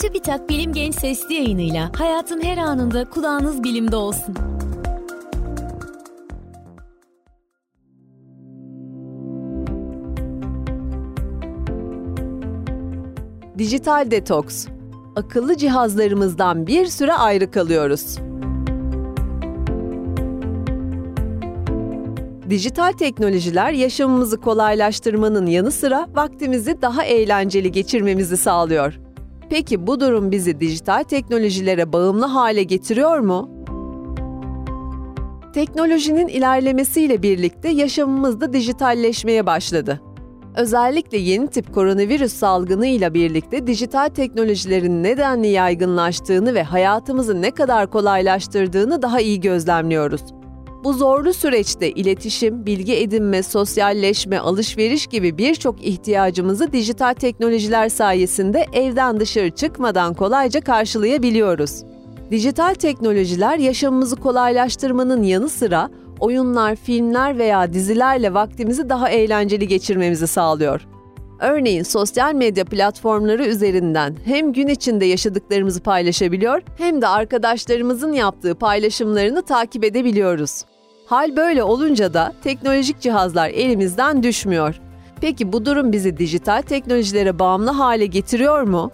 TÜBİTAK Bilim Genç Sesli yayınıyla hayatın her anında kulağınız bilimde olsun. Dijital detoks. Akıllı cihazlarımızdan bir süre ayrı kalıyoruz. Dijital teknolojiler yaşamımızı kolaylaştırmanın yanı sıra vaktimizi daha eğlenceli geçirmemizi sağlıyor. Peki bu durum bizi dijital teknolojilere bağımlı hale getiriyor mu? Teknolojinin ilerlemesiyle birlikte yaşamımız da dijitalleşmeye başladı. Özellikle yeni tip koronavirüs salgını ile birlikte dijital teknolojilerin nedenli yaygınlaştığını ve hayatımızı ne kadar kolaylaştırdığını daha iyi gözlemliyoruz. Bu zorlu süreçte iletişim, bilgi edinme, sosyalleşme, alışveriş gibi birçok ihtiyacımızı dijital teknolojiler sayesinde evden dışarı çıkmadan kolayca karşılayabiliyoruz. Dijital teknolojiler yaşamımızı kolaylaştırmanın yanı sıra oyunlar, filmler veya dizilerle vaktimizi daha eğlenceli geçirmemizi sağlıyor. Örneğin sosyal medya platformları üzerinden hem gün içinde yaşadıklarımızı paylaşabiliyor hem de arkadaşlarımızın yaptığı paylaşımlarını takip edebiliyoruz. Hal böyle olunca da teknolojik cihazlar elimizden düşmüyor. Peki bu durum bizi dijital teknolojilere bağımlı hale getiriyor mu?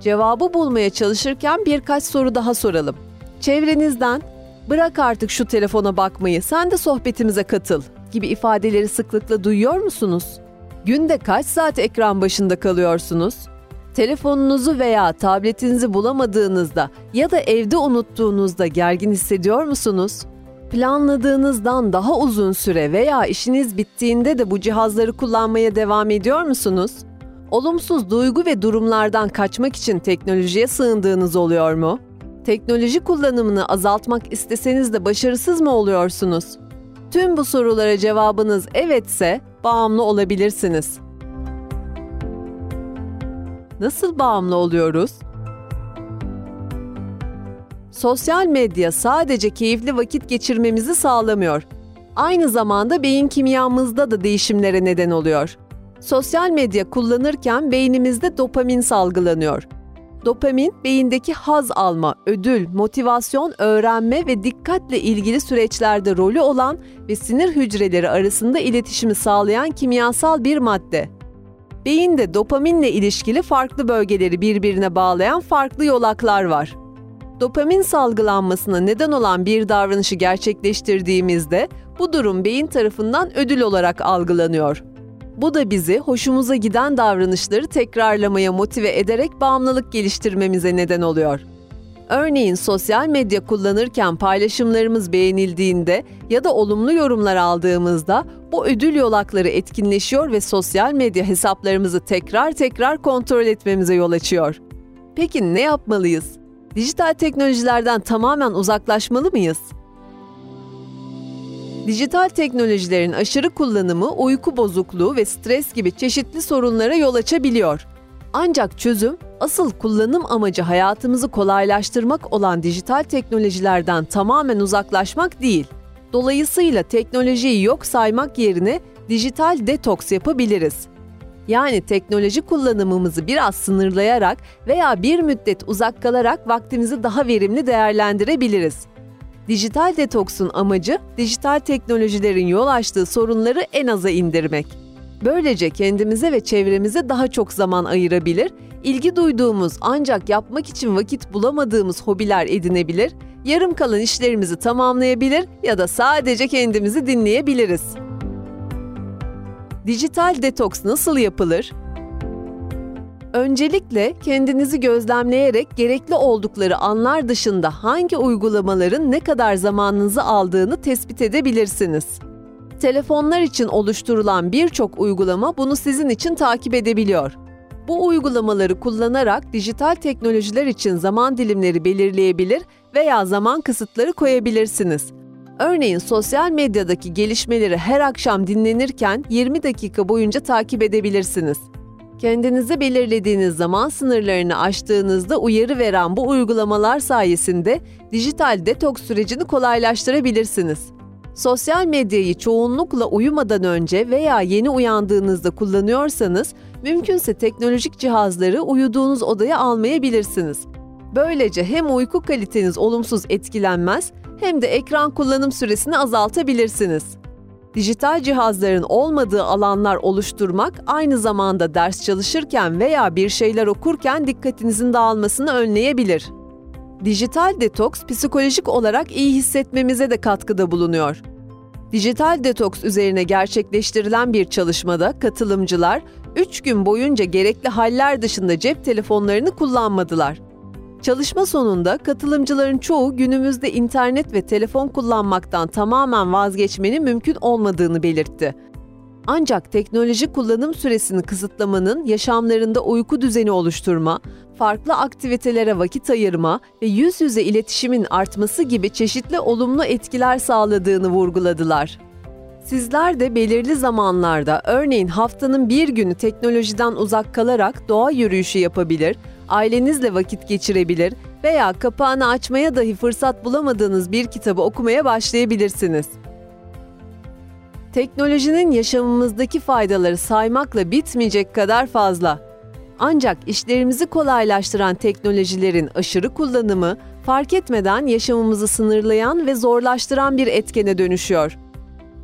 Cevabı bulmaya çalışırken birkaç soru daha soralım. Çevrenizden "Bırak artık şu telefona bakmayı, sen de sohbetimize katıl." gibi ifadeleri sıklıkla duyuyor musunuz? Günde kaç saat ekran başında kalıyorsunuz? Telefonunuzu veya tabletinizi bulamadığınızda ya da evde unuttuğunuzda gergin hissediyor musunuz? Planladığınızdan daha uzun süre veya işiniz bittiğinde de bu cihazları kullanmaya devam ediyor musunuz? Olumsuz duygu ve durumlardan kaçmak için teknolojiye sığındığınız oluyor mu? Teknoloji kullanımını azaltmak isteseniz de başarısız mı oluyorsunuz? Tüm bu sorulara cevabınız evetse bağımlı olabilirsiniz. Nasıl bağımlı oluyoruz? Sosyal medya sadece keyifli vakit geçirmemizi sağlamıyor. Aynı zamanda beyin kimyamızda da değişimlere neden oluyor. Sosyal medya kullanırken beynimizde dopamin salgılanıyor. Dopamin, beyindeki haz alma, ödül, motivasyon, öğrenme ve dikkatle ilgili süreçlerde rolü olan ve sinir hücreleri arasında iletişimi sağlayan kimyasal bir madde. Beyinde dopaminle ilişkili farklı bölgeleri birbirine bağlayan farklı yolaklar var. Dopamin salgılanmasına neden olan bir davranışı gerçekleştirdiğimizde bu durum beyin tarafından ödül olarak algılanıyor. Bu da bizi hoşumuza giden davranışları tekrarlamaya motive ederek bağımlılık geliştirmemize neden oluyor. Örneğin sosyal medya kullanırken paylaşımlarımız beğenildiğinde ya da olumlu yorumlar aldığımızda bu ödül yolakları etkinleşiyor ve sosyal medya hesaplarımızı tekrar tekrar kontrol etmemize yol açıyor. Peki ne yapmalıyız? Dijital teknolojilerden tamamen uzaklaşmalı mıyız? Dijital teknolojilerin aşırı kullanımı uyku bozukluğu ve stres gibi çeşitli sorunlara yol açabiliyor. Ancak çözüm asıl kullanım amacı hayatımızı kolaylaştırmak olan dijital teknolojilerden tamamen uzaklaşmak değil. Dolayısıyla teknolojiyi yok saymak yerine dijital detoks yapabiliriz. Yani teknoloji kullanımımızı biraz sınırlayarak veya bir müddet uzak kalarak vaktimizi daha verimli değerlendirebiliriz. Dijital detoksun amacı dijital teknolojilerin yol açtığı sorunları en aza indirmek. Böylece kendimize ve çevremize daha çok zaman ayırabilir, ilgi duyduğumuz ancak yapmak için vakit bulamadığımız hobiler edinebilir, yarım kalan işlerimizi tamamlayabilir ya da sadece kendimizi dinleyebiliriz. Dijital detoks nasıl yapılır? Öncelikle kendinizi gözlemleyerek gerekli oldukları anlar dışında hangi uygulamaların ne kadar zamanınızı aldığını tespit edebilirsiniz. Telefonlar için oluşturulan birçok uygulama bunu sizin için takip edebiliyor. Bu uygulamaları kullanarak dijital teknolojiler için zaman dilimleri belirleyebilir veya zaman kısıtları koyabilirsiniz. Örneğin sosyal medyadaki gelişmeleri her akşam dinlenirken 20 dakika boyunca takip edebilirsiniz. Kendinize belirlediğiniz zaman sınırlarını aştığınızda uyarı veren bu uygulamalar sayesinde dijital detoks sürecini kolaylaştırabilirsiniz. Sosyal medyayı çoğunlukla uyumadan önce veya yeni uyandığınızda kullanıyorsanız, mümkünse teknolojik cihazları uyuduğunuz odaya almayabilirsiniz. Böylece hem uyku kaliteniz olumsuz etkilenmez hem de ekran kullanım süresini azaltabilirsiniz. Dijital cihazların olmadığı alanlar oluşturmak aynı zamanda ders çalışırken veya bir şeyler okurken dikkatinizin dağılmasını önleyebilir. Dijital detoks psikolojik olarak iyi hissetmemize de katkıda bulunuyor. Dijital detoks üzerine gerçekleştirilen bir çalışmada katılımcılar 3 gün boyunca gerekli haller dışında cep telefonlarını kullanmadılar. Çalışma sonunda katılımcıların çoğu günümüzde internet ve telefon kullanmaktan tamamen vazgeçmenin mümkün olmadığını belirtti. Ancak teknoloji kullanım süresini kısıtlamanın yaşamlarında uyku düzeni oluşturma, farklı aktivitelere vakit ayırma ve yüz yüze iletişimin artması gibi çeşitli olumlu etkiler sağladığını vurguladılar. Sizler de belirli zamanlarda örneğin haftanın bir günü teknolojiden uzak kalarak doğa yürüyüşü yapabilir, ailenizle vakit geçirebilir veya kapağını açmaya dahi fırsat bulamadığınız bir kitabı okumaya başlayabilirsiniz. Teknolojinin yaşamımızdaki faydaları saymakla bitmeyecek kadar fazla. Ancak işlerimizi kolaylaştıran teknolojilerin aşırı kullanımı fark etmeden yaşamımızı sınırlayan ve zorlaştıran bir etkene dönüşüyor.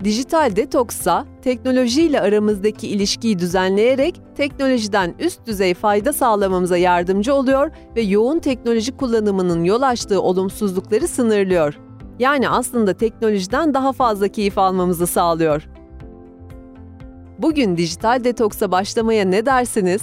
Dijital detoksa teknolojiyle aramızdaki ilişkiyi düzenleyerek teknolojiden üst düzey fayda sağlamamıza yardımcı oluyor ve yoğun teknoloji kullanımının yol açtığı olumsuzlukları sınırlıyor. Yani aslında teknolojiden daha fazla keyif almamızı sağlıyor. Bugün dijital detoksa başlamaya ne dersiniz?